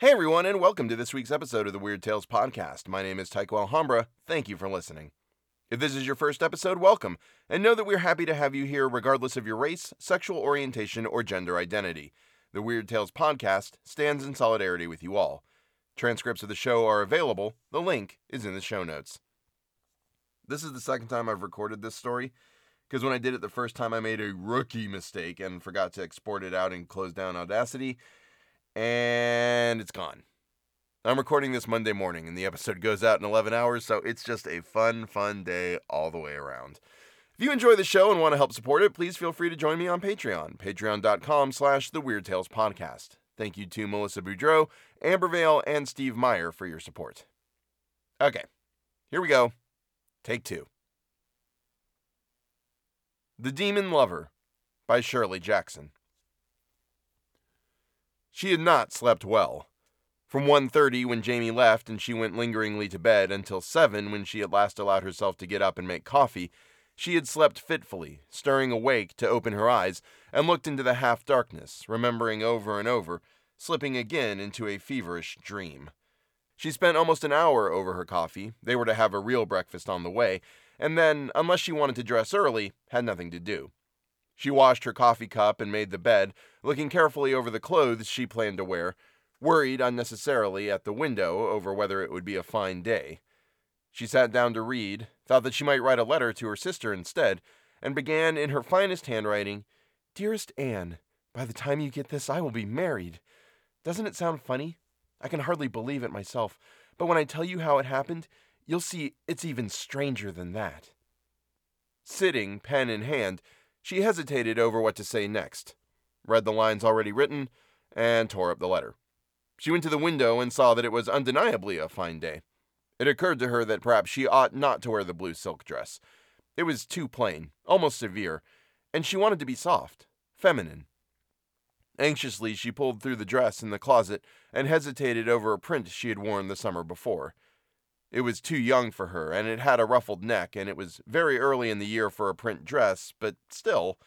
Hey everyone, and welcome to this week's episode of the Weird Tales Podcast. My name is Tycho Alhambra. Thank you for listening. If this is your first episode, welcome, and know that we're happy to have you here regardless of your race, sexual orientation, or gender identity. The Weird Tales Podcast stands in solidarity with you all. Transcripts of the show are available. The link is in the show notes. This is the second time I've recorded this story, because when I did it the first time, I made a rookie mistake and forgot to export it out and close down Audacity and it's gone. I'm recording this Monday morning, and the episode goes out in 11 hours, so it's just a fun, fun day all the way around. If you enjoy the show and want to help support it, please feel free to join me on Patreon, patreon.com slash the Weird Tales Podcast. Thank you to Melissa Boudreau, Amber Vale, and Steve Meyer for your support. Okay, here we go. Take two. The Daemon Lover by Shirley Jackson. She had not slept well. From 1:30 when Jamie left and she went lingeringly to bed until 7 when she at last allowed herself to get up and make coffee, she had slept fitfully, stirring awake to open her eyes and looked into the half darkness, remembering over and over, slipping again into a feverish dream. She spent almost an hour over her coffee. They were to have a real breakfast on the way, and then, unless she wanted to dress early, had nothing to do. She washed her coffee cup and made the bed, looking carefully over the clothes she planned to wear, worried unnecessarily at the window over whether it would be a fine day. She sat down to read, thought that she might write a letter to her sister instead, and began in her finest handwriting Dearest Anne, by the time you get this, I will be married. Doesn't it sound funny? I can hardly believe it myself, but when I tell you how it happened, you'll see it's even stranger than that. Sitting, pen in hand, she hesitated over what to say next, read the lines already written, and tore up the letter. She went to the window and saw that it was undeniably a fine day. It occurred to her that perhaps she ought not to wear the blue silk dress. It was too plain, almost severe, and she wanted to be soft, feminine. Anxiously, she pulled through the dress in the closet and hesitated over a print she had worn the summer before. It was too young for her, and it had a ruffled neck, and it was very early in the year for a print dress, but still.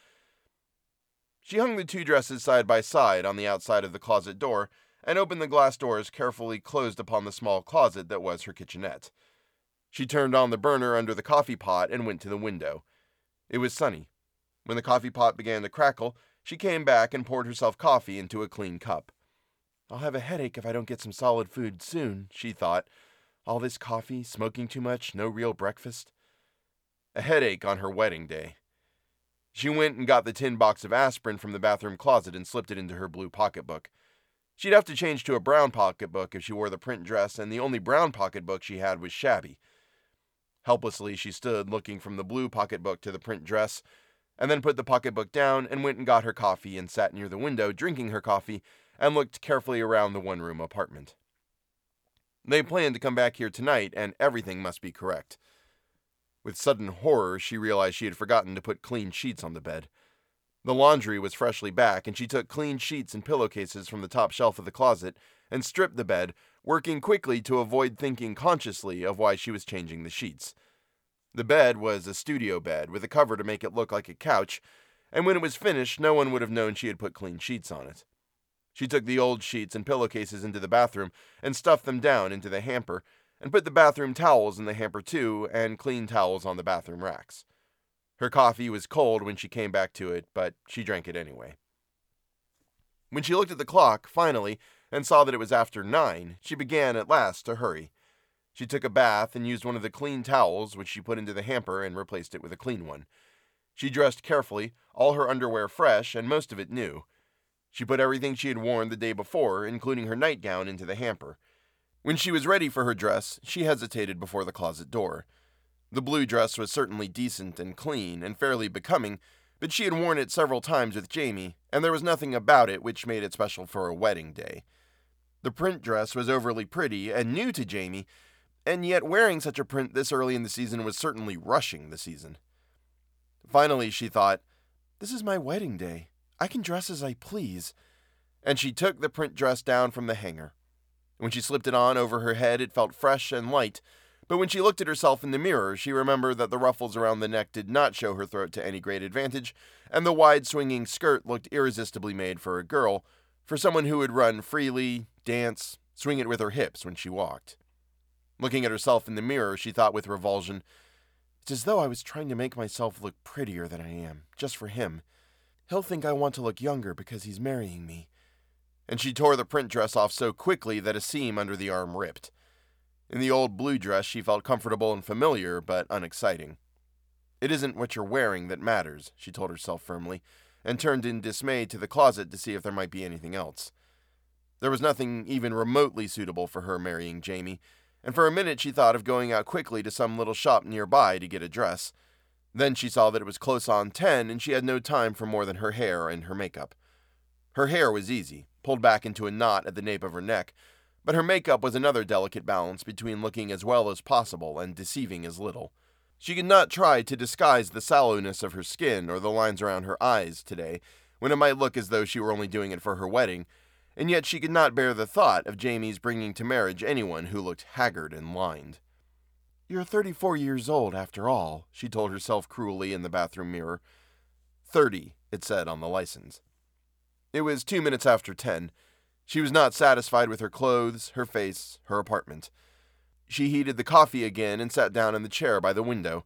She hung the two dresses side by side on the outside of the closet door, and opened the glass doors carefully closed upon the small closet that was her kitchenette. She turned on the burner under the coffee pot and went to the window. It was sunny. When the coffee pot began to crackle, she came back and poured herself coffee into a clean cup. I'll have a headache if I don't get some solid food soon, she thought all this coffee, smoking too much, no real breakfast. A headache on her wedding day. She went and got the tin box of aspirin from the bathroom closet and slipped it into her blue pocketbook. She'd have to change to a brown pocketbook if she wore the print dress, and the only brown pocketbook she had was shabby. Helplessly, she stood looking from the blue pocketbook to the print dress, and then put the pocketbook down and went and got her coffee and sat near the window drinking her coffee and looked carefully around the one room apartment. They planned to come back here tonight, and everything must be correct. With sudden horror, she realized she had forgotten to put clean sheets on the bed. The laundry was freshly back, and she took clean sheets and pillowcases from the top shelf of the closet and stripped the bed, working quickly to avoid thinking consciously of why she was changing the sheets. The bed was a studio bed with a cover to make it look like a couch, and when it was finished, no one would have known she had put clean sheets on it. She took the old sheets and pillowcases into the bathroom and stuffed them down into the hamper, and put the bathroom towels in the hamper too, and clean towels on the bathroom racks. Her coffee was cold when she came back to it, but she drank it anyway. When she looked at the clock, finally, and saw that it was after nine, she began at last to hurry. She took a bath and used one of the clean towels, which she put into the hamper and replaced it with a clean one. She dressed carefully, all her underwear fresh and most of it new. She put everything she had worn the day before, including her nightgown, into the hamper. When she was ready for her dress, she hesitated before the closet door. The blue dress was certainly decent and clean and fairly becoming, but she had worn it several times with Jamie, and there was nothing about it which made it special for a wedding day. The print dress was overly pretty and new to Jamie, and yet wearing such a print this early in the season was certainly rushing the season. Finally, she thought, This is my wedding day. I can dress as I please. And she took the print dress down from the hanger. When she slipped it on over her head, it felt fresh and light, but when she looked at herself in the mirror, she remembered that the ruffles around the neck did not show her throat to any great advantage, and the wide swinging skirt looked irresistibly made for a girl, for someone who would run freely, dance, swing it with her hips when she walked. Looking at herself in the mirror, she thought with revulsion, It's as though I was trying to make myself look prettier than I am, just for him. He'll think I want to look younger because he's marrying me. And she tore the print dress off so quickly that a seam under the arm ripped. In the old blue dress, she felt comfortable and familiar, but unexciting. It isn't what you're wearing that matters, she told herself firmly, and turned in dismay to the closet to see if there might be anything else. There was nothing even remotely suitable for her marrying Jamie, and for a minute she thought of going out quickly to some little shop nearby to get a dress. Then she saw that it was close on ten, and she had no time for more than her hair and her makeup. Her hair was easy, pulled back into a knot at the nape of her neck, but her makeup was another delicate balance between looking as well as possible and deceiving as little. She could not try to disguise the sallowness of her skin or the lines around her eyes today, when it might look as though she were only doing it for her wedding, and yet she could not bear the thought of Jamie's bringing to marriage anyone who looked haggard and lined. You're 34 years old, after all, she told herself cruelly in the bathroom mirror. Thirty, it said on the license. It was two minutes after ten. She was not satisfied with her clothes, her face, her apartment. She heated the coffee again and sat down in the chair by the window.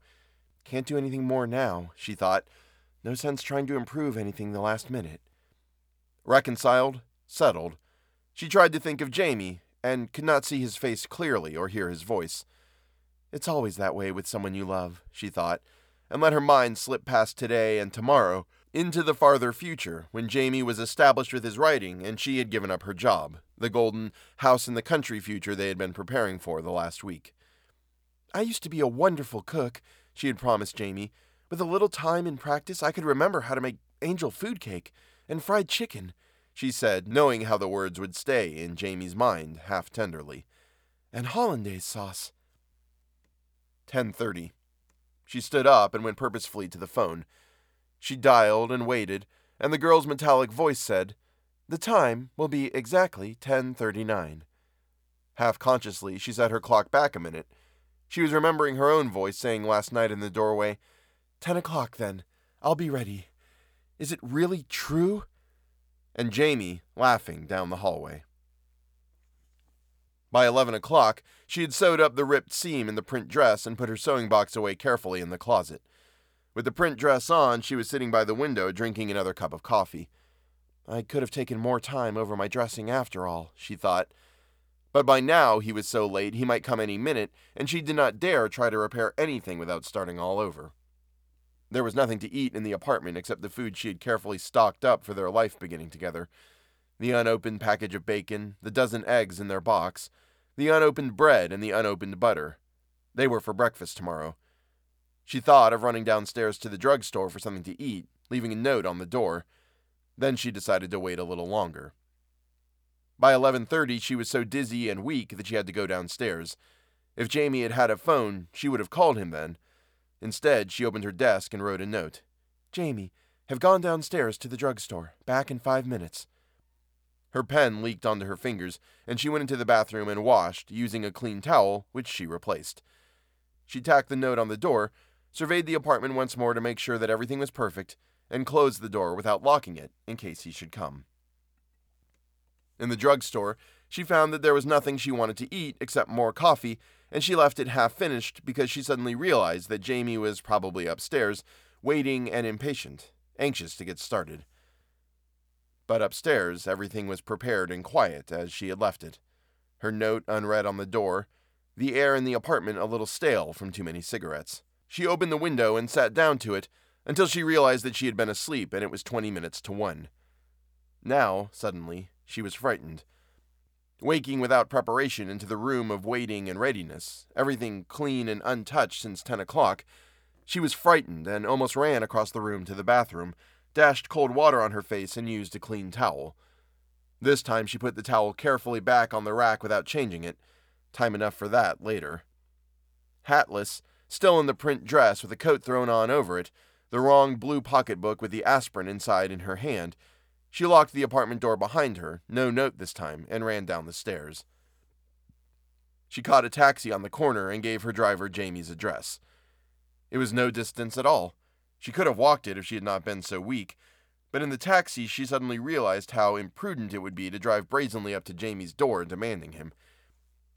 Can't do anything more now, she thought. No sense trying to improve anything the last minute. Reconciled, settled, she tried to think of Jamie and could not see his face clearly or hear his voice. It's always that way with someone you love, she thought, and let her mind slip past today and tomorrow into the farther future when Jamie was established with his writing and she had given up her job, the golden house in the country future they had been preparing for the last week. I used to be a wonderful cook, she had promised Jamie. With a little time and practice, I could remember how to make angel food cake and fried chicken, she said, knowing how the words would stay in Jamie's mind half tenderly. And hollandaise sauce. 10:30. She stood up and went purposefully to the phone. She dialed and waited, and the girl's metallic voice said, "The time will be exactly 10:39." Half consciously, she set her clock back a minute. She was remembering her own voice saying last night in the doorway, Ten o'clock, then. I'll be ready. Is it really true? And Jamie laughing down the hallway. By eleven o'clock, she had sewed up the ripped seam in the print dress and put her sewing box away carefully in the closet. With the print dress on, she was sitting by the window drinking another cup of coffee. I could have taken more time over my dressing after all, she thought. But by now he was so late he might come any minute, and she did not dare try to repair anything without starting all over. There was nothing to eat in the apartment except the food she had carefully stocked up for their life beginning together the unopened package of bacon, the dozen eggs in their box, the unopened bread, and the unopened butter. They were for breakfast tomorrow. She thought of running downstairs to the drugstore for something to eat, leaving a note on the door. Then she decided to wait a little longer. By 11:30 she was so dizzy and weak that she had to go downstairs. If Jamie had had a phone, she would have called him then. Instead, she opened her desk and wrote a note. Jamie, have gone downstairs to the drugstore. Back in 5 minutes. Her pen leaked onto her fingers, and she went into the bathroom and washed, using a clean towel, which she replaced. She tacked the note on the door, surveyed the apartment once more to make sure that everything was perfect, and closed the door without locking it in case he should come. In the drugstore, she found that there was nothing she wanted to eat except more coffee, and she left it half finished because she suddenly realized that Jamie was probably upstairs, waiting and impatient, anxious to get started. But upstairs, everything was prepared and quiet as she had left it. Her note unread on the door, the air in the apartment a little stale from too many cigarettes. She opened the window and sat down to it until she realized that she had been asleep and it was 20 minutes to one. Now, suddenly, she was frightened. Waking without preparation into the room of waiting and readiness, everything clean and untouched since 10 o'clock, she was frightened and almost ran across the room to the bathroom, dashed cold water on her face, and used a clean towel. This time she put the towel carefully back on the rack without changing it. Time enough for that later. Hatless, still in the print dress with a coat thrown on over it, the wrong blue pocketbook with the aspirin inside in her hand, she locked the apartment door behind her, no note this time, and ran down the stairs. She caught a taxi on the corner and gave her driver Jamie's address. It was no distance at all. She could have walked it if she had not been so weak, But in the taxi, she suddenly realized how imprudent it would be to drive brazenly up to Jamie's door demanding him.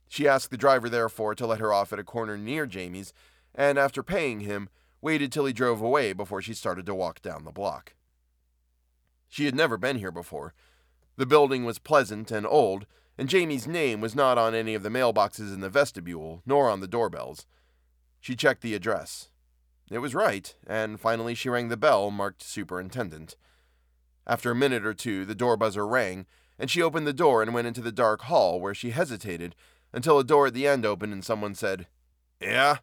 She asked the driver, therefore, to let her off at a corner near Jamie's, and after paying him, waited till he drove away before she started to walk down the block. She had never been here before. The building was pleasant and old, and Jamie's name was not on any of the mailboxes in the vestibule, nor on the doorbells. She checked the address. It was right, and finally she rang the bell marked Superintendent. After a minute or two, the door buzzer rang, and she opened the door and went into the dark hall where she hesitated until a door at the end opened and someone said, Yeah?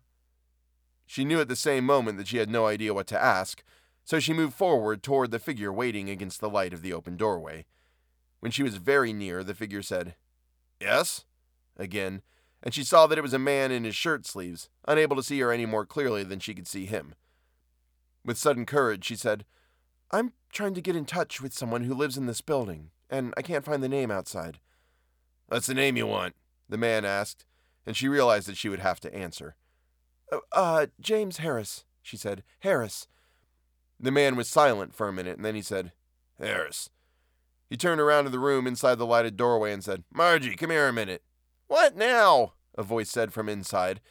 She knew at the same moment that she had no idea what to ask, so she moved forward toward the figure waiting against the light of the open doorway. When she was very near, the figure said, Yes? Again, and she saw that it was a man in his shirt sleeves, unable to see her any more clearly than she could see him. With sudden courage, she said, I'm trying to get in touch with someone who lives in this building, and I can't find the name outside. What's the name you want? The man asked, and she realized that she would have to answer. Uh, James Harris, she said. Harris. The man was silent for a minute, and then he said, Harris. He turned around to the room inside the lighted doorway and said, Margie, come here a minute. What now? A voice said from inside,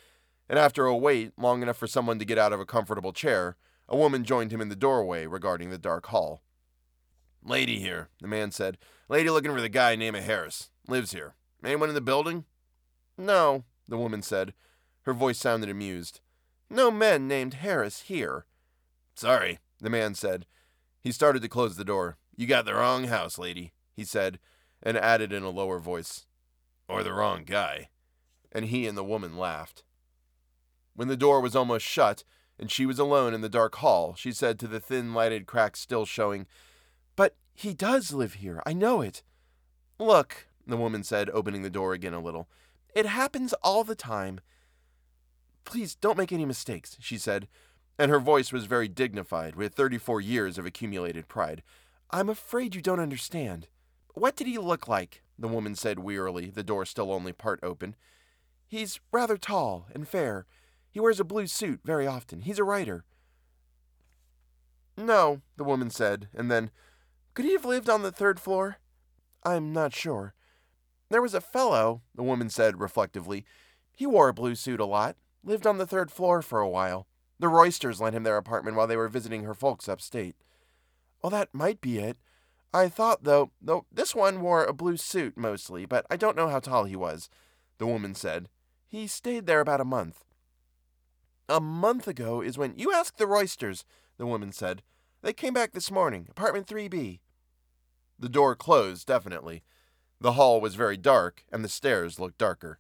and after a wait long enough for someone to get out of a comfortable chair, a woman joined him in the doorway regarding the dark hall. Lady here, the man said. Lady looking for the guy named Harris. Lives here. Anyone in the building? No, the woman said. Her voice sounded amused. No men named Harris here. Sorry, the man said. He started to close the door. You got the wrong house, lady, he said, and added in a lower voice, Or the wrong guy. And he and the woman laughed. When the door was almost shut, and she was alone in the dark hall, she said to the thin lighted crack still showing, But he does live here. I know it. Look, the woman said, opening the door again a little. It happens all the time. Please don't make any mistakes, she said, and her voice was very dignified, with 34 years of accumulated pride. I'm afraid you don't understand. What did he look like? the woman said wearily, the door still only part open. He's rather tall and fair. He wears a blue suit very often. He's a writer. No, the woman said, and then, Could he have lived on the third floor? I'm not sure. There was a fellow, the woman said reflectively. He wore a blue suit a lot, lived on the third floor for a while. The Roysters lent him their apartment while they were visiting her folks upstate. Well, that might be it. I thought, though, though this one wore a blue suit mostly, but I don't know how tall he was, the woman said. He stayed there about a month. A month ago is when you asked the Roysters, the woman said. They came back this morning, apartment 3B. The door closed, definitely. The hall was very dark, and the stairs looked darker.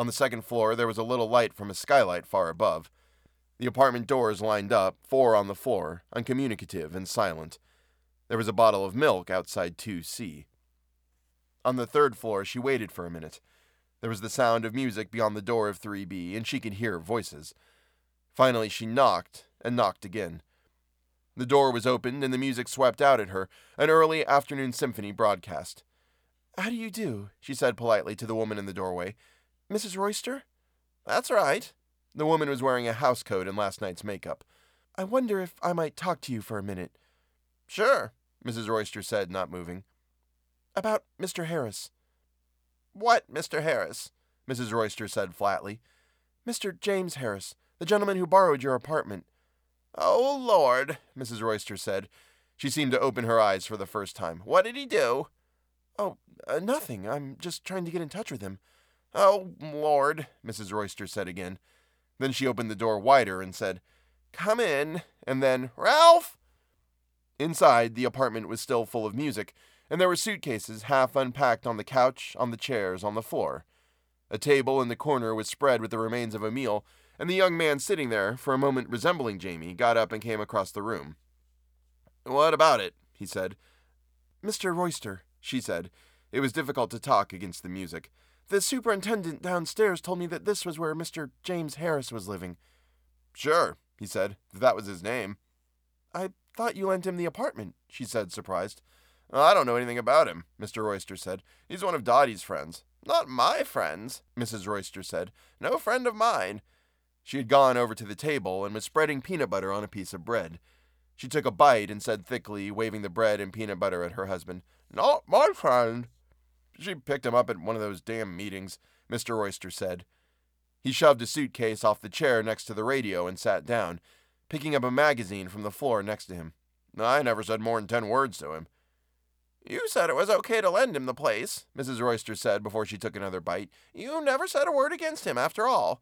On the second floor, there was a little light from a skylight far above. The apartment doors lined up, four on the floor, uncommunicative and silent. There was a bottle of milk outside 2C. On the third floor, she waited for a minute. There was the sound of music beyond the door of 3B, and she could hear voices. Finally, she knocked, and knocked again. The door was opened, and the music swept out at her, an early afternoon symphony broadcast. How do you do? she said politely to the woman in the doorway. Mrs. Royster? That's right. The woman was wearing a house coat and last night's makeup. I wonder if I might talk to you for a minute. Sure, Mrs. Royster said, not moving. About Mr. Harris. What, Mr. Harris? Mrs. Royster said flatly. Mr. James Harris, the gentleman who borrowed your apartment. Oh, Lord, Mrs. Royster said. She seemed to open her eyes for the first time. What did he do? Oh, uh, nothing. I'm just trying to get in touch with him. Oh, Lord, Mrs. Royster said again. Then she opened the door wider and said, Come in. And then, Ralph! Inside, the apartment was still full of music, and there were suitcases half unpacked on the couch, on the chairs, on the floor. A table in the corner was spread with the remains of a meal, and the young man sitting there, for a moment resembling Jamie, got up and came across the room. What about it? he said. Mr. Royster, she said. It was difficult to talk against the music. The superintendent downstairs told me that this was where Mr. James Harris was living. Sure, he said, if that was his name. I thought you lent him the apartment, she said, surprised. I don't know anything about him, Mr. Royster said. He's one of Dottie's friends. Not my friends, Mrs. Royster said. No friend of mine. She had gone over to the table and was spreading peanut butter on a piece of bread. She took a bite and said thickly, waving the bread and peanut butter at her husband, Not my friend. She picked him up at one of those damn meetings, Mr. Royster said. He shoved a suitcase off the chair next to the radio and sat down, picking up a magazine from the floor next to him. I never said more than ten words to him. You said it was okay to lend him the place, Mrs. Royster said before she took another bite. You never said a word against him, after all.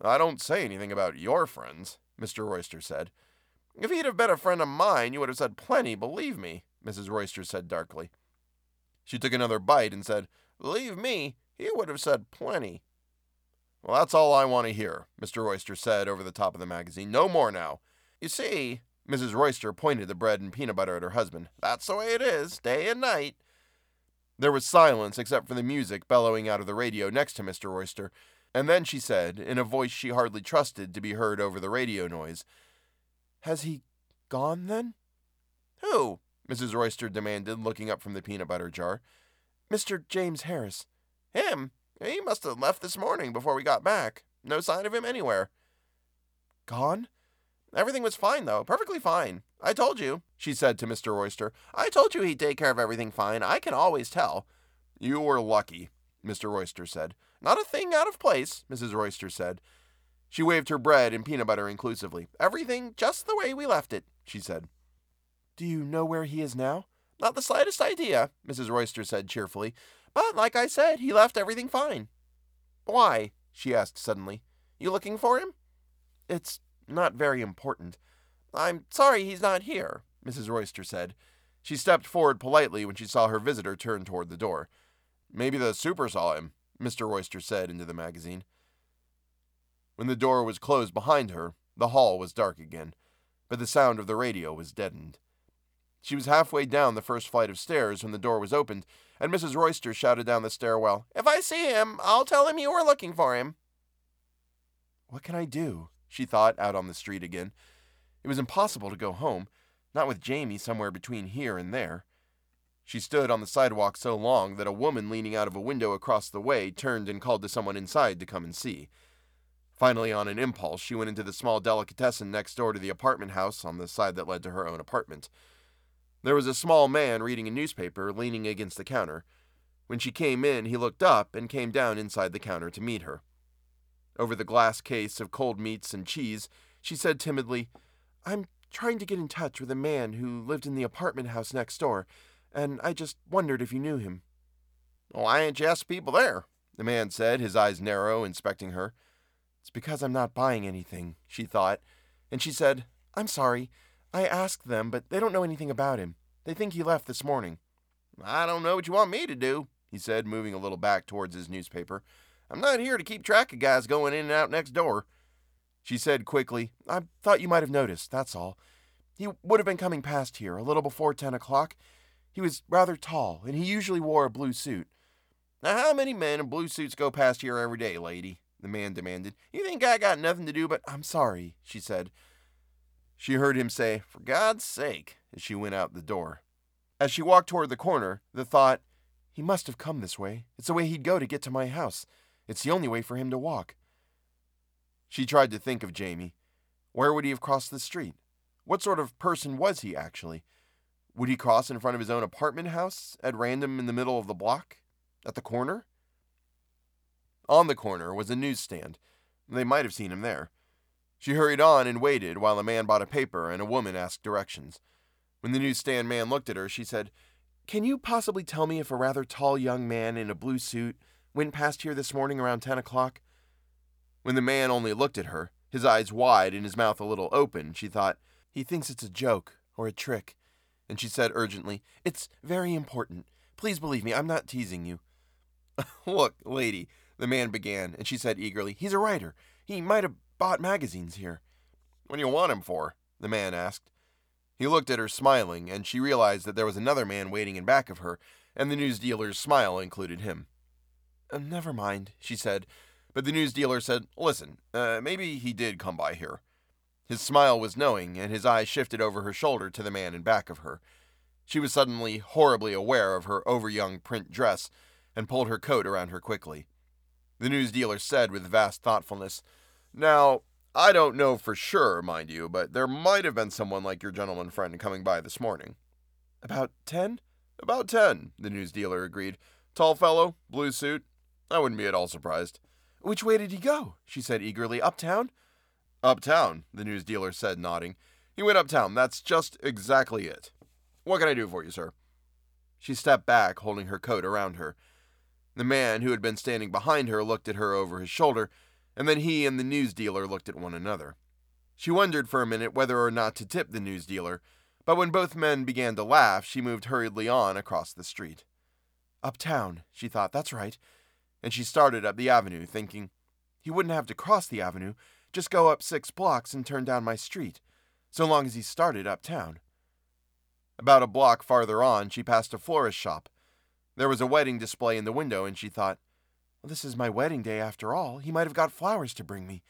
I don't say anything about your friends, Mr. Royster said. If he'd have been a friend of mine, you would have said plenty, believe me, Mrs. Royster said darkly. She took another bite and said, Believe me, he would have said plenty. Well, that's all I want to hear, Mr. Royster said over the top of the magazine. No more now. You see, Mrs. Royster pointed the bread and peanut butter at her husband. That's the way it is, day and night. There was silence except for the music bellowing out of the radio next to Mr. Royster, and then she said, in a voice she hardly trusted to be heard over the radio noise, Has he gone then? Who? Mrs. Royster demanded, looking up from the peanut butter jar. Mr. James Harris. Him? He must have left this morning before we got back. No sign of him anywhere. Gone? Everything was fine, though. Perfectly fine. I told you, she said to Mr. Royster. I told you he'd take care of everything fine. I can always tell. You were lucky, Mr. Royster said. Not a thing out of place, Mrs. Royster said. She waved her bread and peanut butter inclusively. Everything just the way we left it, she said. Do you know where he is now? Not the slightest idea, Mrs. Royster said cheerfully. But, like I said, he left everything fine. Why? she asked suddenly. You looking for him? It's not very important. I'm sorry he's not here, Mrs. Royster said. She stepped forward politely when she saw her visitor turn toward the door. Maybe the super saw him, Mr. Royster said into the magazine. When the door was closed behind her, the hall was dark again, but the sound of the radio was deadened. She was halfway down the first flight of stairs when the door was opened, and Mrs. Royster shouted down the stairwell, If I see him, I'll tell him you were looking for him. What can I do? she thought out on the street again. It was impossible to go home, not with Jamie somewhere between here and there. She stood on the sidewalk so long that a woman leaning out of a window across the way turned and called to someone inside to come and see. Finally, on an impulse, she went into the small delicatessen next door to the apartment house on the side that led to her own apartment. There was a small man reading a newspaper leaning against the counter. When she came in, he looked up and came down inside the counter to meet her. Over the glass case of cold meats and cheese, she said timidly, I'm trying to get in touch with a man who lived in the apartment house next door, and I just wondered if you knew him. Why ain't you asked people there? The man said, his eyes narrow, inspecting her. It's because I'm not buying anything, she thought, and she said, I'm sorry. I asked them, but they don't know anything about him. They think he left this morning. I don't know what you want me to do, he said, moving a little back towards his newspaper. I'm not here to keep track of guys going in and out next door. She said quickly, I thought you might have noticed, that's all. He would have been coming past here a little before ten o'clock. He was rather tall, and he usually wore a blue suit. Now, how many men in blue suits go past here every day, lady? The man demanded. You think I got nothing to do but. I'm sorry, she said. She heard him say, For God's sake, as she went out the door. As she walked toward the corner, the thought, He must have come this way. It's the way he'd go to get to my house. It's the only way for him to walk. She tried to think of Jamie. Where would he have crossed the street? What sort of person was he, actually? Would he cross in front of his own apartment house, at random in the middle of the block? At the corner? On the corner was a newsstand. They might have seen him there. She hurried on and waited while a man bought a paper and a woman asked directions. When the newsstand man looked at her, she said, Can you possibly tell me if a rather tall young man in a blue suit went past here this morning around ten o'clock? When the man only looked at her, his eyes wide and his mouth a little open, she thought, He thinks it's a joke or a trick. And she said urgently, It's very important. Please believe me, I'm not teasing you. Look, lady, the man began, and she said eagerly, He's a writer. He might have bought magazines here. What do you want him for? the man asked. He looked at her smiling, and she realized that there was another man waiting in back of her, and the news dealer's smile included him. Uh, never mind, she said, but the news dealer said, Listen, uh, maybe he did come by here. His smile was knowing, and his eyes shifted over her shoulder to the man in back of her. She was suddenly horribly aware of her overyoung print dress and pulled her coat around her quickly. The news dealer said with vast thoughtfulness, Now, I don't know for sure, mind you, but there might have been someone like your gentleman friend coming by this morning. About ten? About ten, the news dealer agreed. Tall fellow, blue suit. I wouldn't be at all surprised. Which way did he go? she said eagerly. Uptown? Uptown, the news dealer said, nodding. He went uptown. That's just exactly it. What can I do for you, sir? She stepped back, holding her coat around her. The man who had been standing behind her looked at her over his shoulder, and then he and the news dealer looked at one another. She wondered for a minute whether or not to tip the news dealer, but when both men began to laugh, she moved hurriedly on across the street. Uptown, she thought, that's right. And she started up the avenue, thinking, he wouldn't have to cross the avenue, just go up six blocks and turn down my street, so long as he started uptown. About a block farther on, she passed a florist shop. There was a wedding display in the window, and she thought, This is my wedding day after all. He might have got flowers to bring me.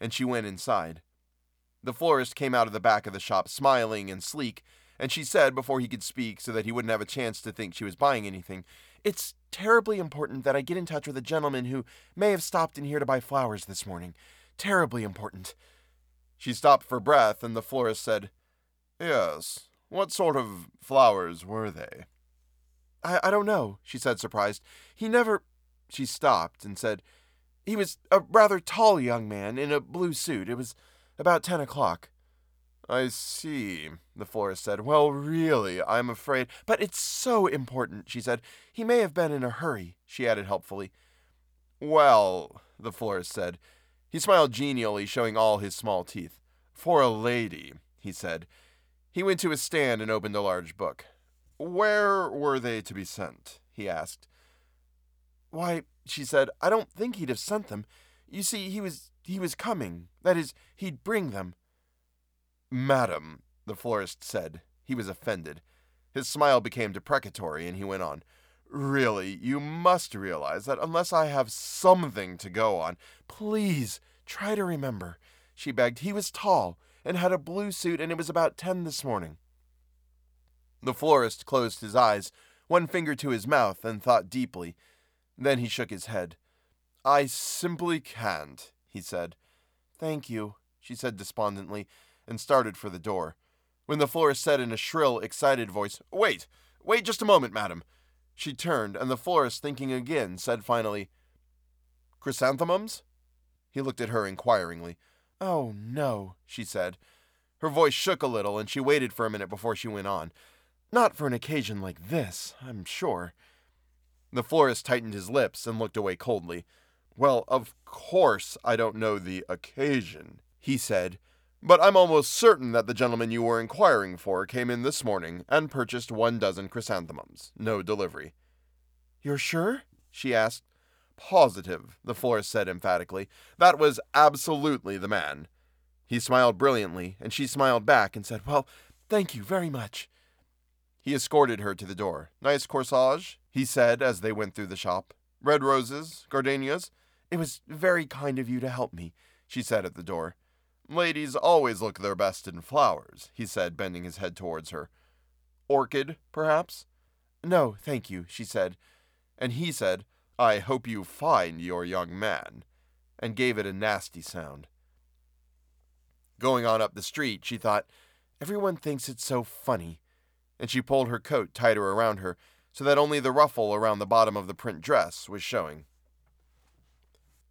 And she went inside. The florist came out of the back of the shop, smiling and sleek, and she said, before he could speak so that he wouldn't have a chance to think she was buying anything, It's terribly important that I get in touch with a gentleman who may have stopped in here to buy flowers this morning. Terribly important. She stopped for breath, and the florist said, Yes. What sort of flowers were they? I, I don't know, she said, surprised. He never. She stopped and said, He was a rather tall young man in a blue suit. It was about ten o'clock. I see, the florist said. Well, really, I'm afraid. But it's so important, she said. He may have been in a hurry, she added helpfully. Well, the florist said. He smiled genially, showing all his small teeth. For a lady, he said. He went to his stand and opened a large book. Where were they to be sent? he asked. Why, she said, I don't think he'd have sent them. You see, he was he was coming. That is, he'd bring them. Madam, the florist said. He was offended. His smile became deprecatory, and he went on. Really, you must realize that unless I have something to go on, please try to remember, she begged. He was tall and had a blue suit, and it was about ten this morning. The florist closed his eyes, one finger to his mouth, and thought deeply. Then he shook his head. I simply can't, he said. Thank you, she said despondently, and started for the door. When the florist said in a shrill, excited voice, Wait, wait just a moment, madam. She turned, and the florist, thinking again, said finally, Chrysanthemums? He looked at her inquiringly. Oh, no, she said. Her voice shook a little, and she waited for a minute before she went on. Not for an occasion like this, I'm sure. The florist tightened his lips and looked away coldly. Well, of course I don't know the occasion, he said, but I'm almost certain that the gentleman you were inquiring for came in this morning and purchased one dozen chrysanthemums. No delivery. You're sure? she asked. Positive, the florist said emphatically. That was absolutely the man. He smiled brilliantly, and she smiled back and said, Well, thank you very much. He escorted her to the door. Nice corsage, he said as they went through the shop. Red roses, gardenias. It was very kind of you to help me, she said at the door. Ladies always look their best in flowers, he said, bending his head towards her. Orchid, perhaps? No, thank you, she said. And he said, I hope you find your young man, and gave it a nasty sound. Going on up the street, she thought, Everyone thinks it's so funny. And she pulled her coat tighter around her so that only the ruffle around the bottom of the print dress was showing.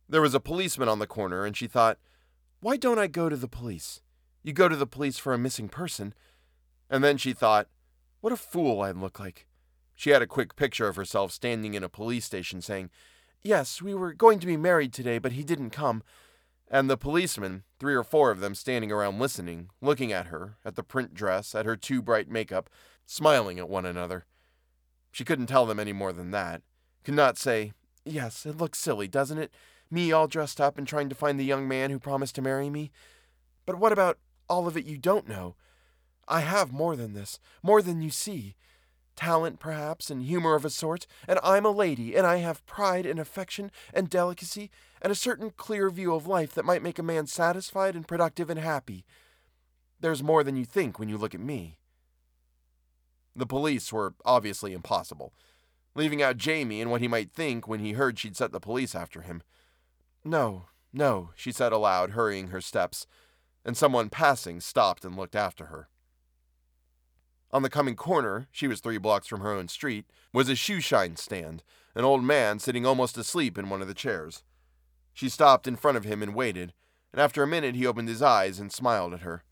There was a policeman on the corner, and she thought, why don't I go to the police? You go to the police for a missing person. And then she thought, what a fool I'd look like. She had a quick picture of herself standing in a police station saying, Yes, we were going to be married today, but he didn't come. And the policemen, three or four of them standing around listening, looking at her, at the print dress, at her too bright makeup, smiling at one another. She couldn't tell them any more than that. Could not say, Yes, it looks silly, doesn't it? Me all dressed up and trying to find the young man who promised to marry me? But what about all of it you don't know? I have more than this, more than you see. Talent, perhaps, and humor of a sort, and I'm a lady, and I have pride and affection and delicacy and a certain clear view of life that might make a man satisfied and productive and happy. There's more than you think when you look at me. The police were obviously impossible, leaving out Jamie and what he might think when he heard she'd set the police after him. No, no, she said aloud, hurrying her steps, and someone passing stopped and looked after her. On the coming corner, she was three blocks from her own street, was a shoe shine stand, an old man sitting almost asleep in one of the chairs. She stopped in front of him and waited, and after a minute he opened his eyes and smiled at her.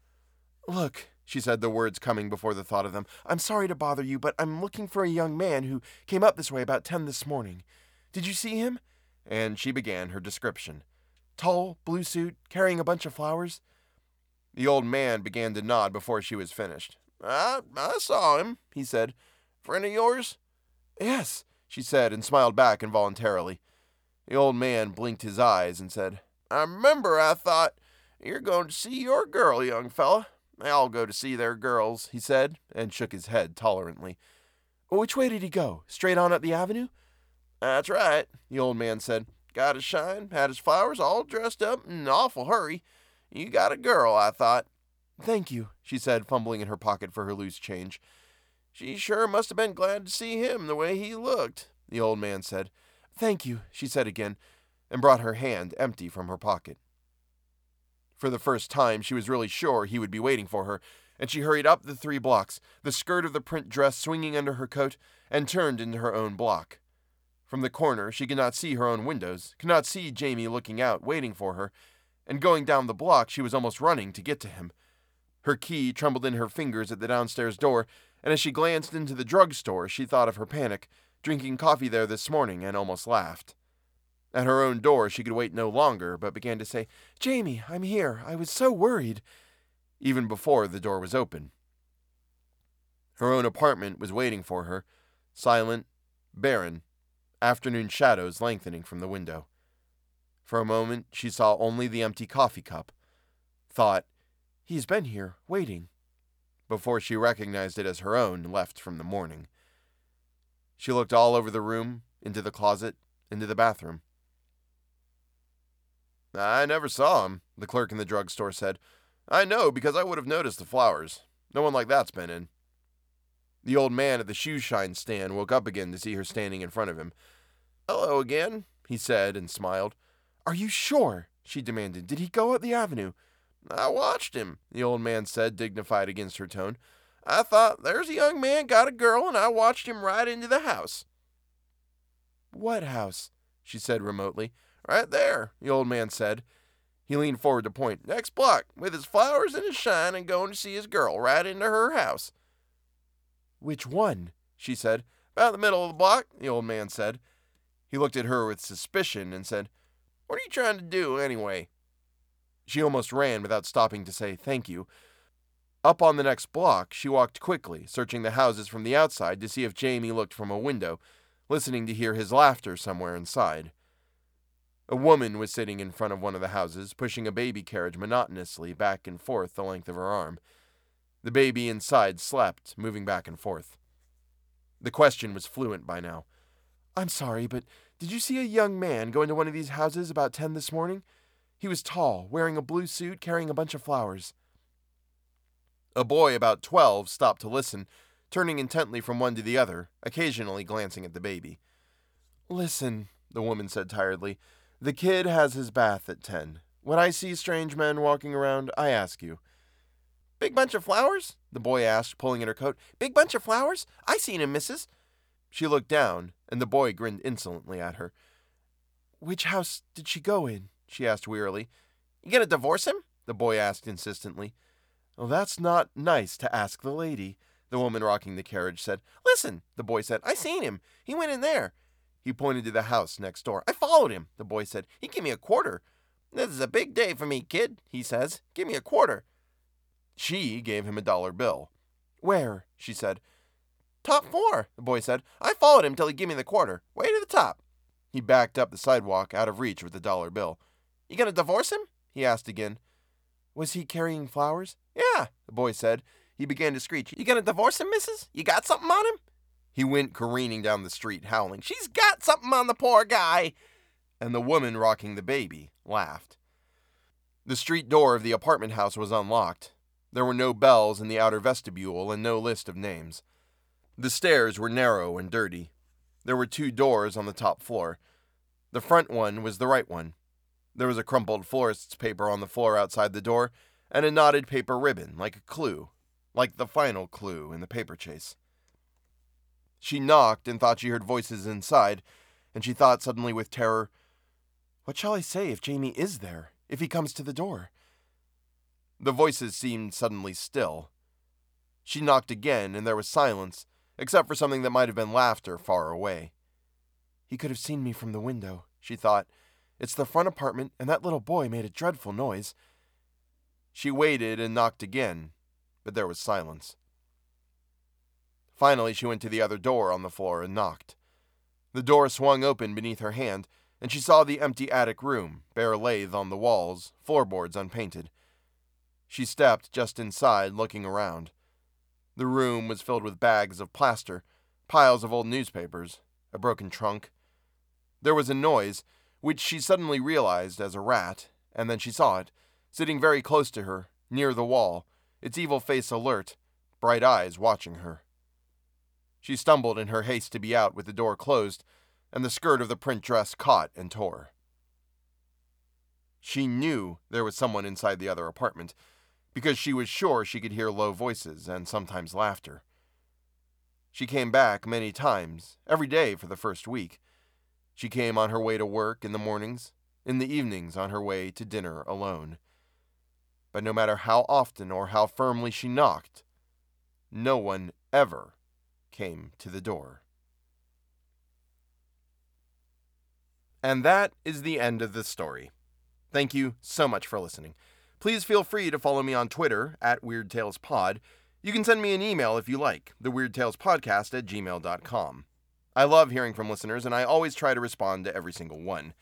Look, she said, the words coming before the thought of them, I'm sorry to bother you, but I'm looking for a young man who came up this way about ten this morning. Did you see him? And she began her description. Tall, blue suit, carrying a bunch of flowers. The old man began to nod before she was finished. I, I saw him, he said. Friend of yours? Yes, she said, and smiled back involuntarily. The old man blinked his eyes and said, I remember I thought, You're going to see your girl, young fella. They all go to see their girls, he said, and shook his head tolerantly. Which way did he go? Straight on up the avenue? That's right, the old man said. Got his shine, had his flowers all dressed up in an awful hurry. You got a girl, I thought. Thank you, she said, fumbling in her pocket for her loose change. She sure must have been glad to see him the way he looked, the old man said. Thank you, she said again, and brought her hand empty from her pocket. For the first time, she was really sure he would be waiting for her, and she hurried up the three blocks, the skirt of the print dress swinging under her coat, and turned into her own block. From the corner, she could not see her own windows, could not see Jamie looking out, waiting for her, and going down the block, she was almost running to get to him. Her key trembled in her fingers at the downstairs door, and as she glanced into the drug store, she thought of her panic, drinking coffee there this morning, and almost laughed. At her own door, she could wait no longer, but began to say, Jamie, I'm here. I was so worried. Even before the door was open. Her own apartment was waiting for her, silent, barren, afternoon shadows lengthening from the window. For a moment, she saw only the empty coffee cup, thought, He's been here, waiting, before she recognized it as her own, left from the morning. She looked all over the room, into the closet, into the bathroom. I never saw him, the clerk in the drugstore said. I know because I would have noticed the flowers. No one like that's been in. The old man at the shoe shine stand woke up again to see her standing in front of him. Hello again, he said and smiled. Are you sure? she demanded. Did he go up the avenue? I watched him, the old man said, dignified against her tone. I thought, there's a young man got a girl, and I watched him ride into the house. What house? she said remotely. Right there, the old man said. He leaned forward to point. Next block, with his flowers and his shine, and going to see his girl right into her house. Which one? she said. About the middle of the block, the old man said. He looked at her with suspicion and said, What are you trying to do, anyway? She almost ran without stopping to say thank you. Up on the next block, she walked quickly, searching the houses from the outside to see if Jamie looked from a window, listening to hear his laughter somewhere inside. A woman was sitting in front of one of the houses, pushing a baby carriage monotonously back and forth the length of her arm. The baby inside slept, moving back and forth. The question was fluent by now. I'm sorry, but did you see a young man go into one of these houses about ten this morning? He was tall, wearing a blue suit, carrying a bunch of flowers. A boy about twelve stopped to listen, turning intently from one to the other, occasionally glancing at the baby. Listen, the woman said tiredly. The kid has his bath at ten. When I see strange men walking around, I ask you. Big bunch of flowers? the boy asked, pulling at her coat. Big bunch of flowers? I seen him, missus. She looked down, and the boy grinned insolently at her. Which house did she go in? she asked wearily. You gonna divorce him? the boy asked insistently. Well, that's not nice to ask the lady, the woman rocking the carriage said. Listen, the boy said. I seen him. He went in there. He pointed to the house next door. I followed him, the boy said. He gave me a quarter. This is a big day for me, kid, he says. Give me a quarter. She gave him a dollar bill. Where? she said. Top floor, the boy said. I followed him till he gave me the quarter. Way to the top. He backed up the sidewalk out of reach with the dollar bill. You gonna divorce him? he asked again. Was he carrying flowers? Yeah, the boy said. He began to screech. You gonna divorce him, missus? You got something on him? He went careening down the street, howling, She's got something on the poor guy! And the woman rocking the baby laughed. The street door of the apartment house was unlocked. There were no bells in the outer vestibule and no list of names. The stairs were narrow and dirty. There were two doors on the top floor. The front one was the right one. There was a crumpled florist's paper on the floor outside the door, and a knotted paper ribbon, like a clue, like the final clue in the paper chase. She knocked and thought she heard voices inside, and she thought suddenly with terror, What shall I say if Jamie is there, if he comes to the door? The voices seemed suddenly still. She knocked again, and there was silence, except for something that might have been laughter far away. He could have seen me from the window, she thought. It's the front apartment, and that little boy made a dreadful noise. She waited and knocked again, but there was silence. Finally, she went to the other door on the floor and knocked. The door swung open beneath her hand, and she saw the empty attic room, bare lathe on the walls, floorboards unpainted. She stepped just inside, looking around. The room was filled with bags of plaster, piles of old newspapers, a broken trunk. There was a noise, which she suddenly realized as a rat, and then she saw it, sitting very close to her, near the wall, its evil face alert, bright eyes watching her. She stumbled in her haste to be out with the door closed, and the skirt of the print dress caught and tore. She knew there was someone inside the other apartment, because she was sure she could hear low voices and sometimes laughter. She came back many times, every day for the first week. She came on her way to work in the mornings, in the evenings on her way to dinner alone. But no matter how often or how firmly she knocked, no one ever came to the door. And that is the end of the story. Thank you so much for listening. Please feel free to follow me on Twitter at WeirdTalesPod. You can send me an email if you like, theweirdtalespodcast at gmail.com. I love hearing from listeners, and I always try to respond to every single one.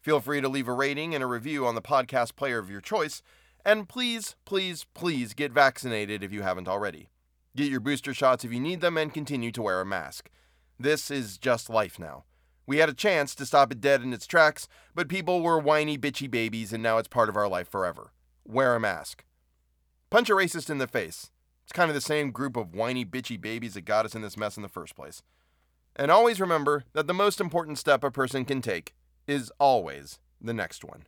Feel free to leave a rating and a review on the podcast player of your choice, and please, please, please get vaccinated if you haven't already. Get your booster shots if you need them and continue to wear a mask. This is just life now. We had a chance to stop it dead in its tracks, but people were whiny, bitchy babies, and now it's part of our life forever. Wear a mask. Punch a racist in the face. It's kind of the same group of whiny, bitchy babies that got us in this mess in the first place. And always remember that the most important step a person can take is always the next one.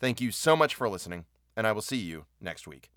Thank you so much for listening, and I will see you next week.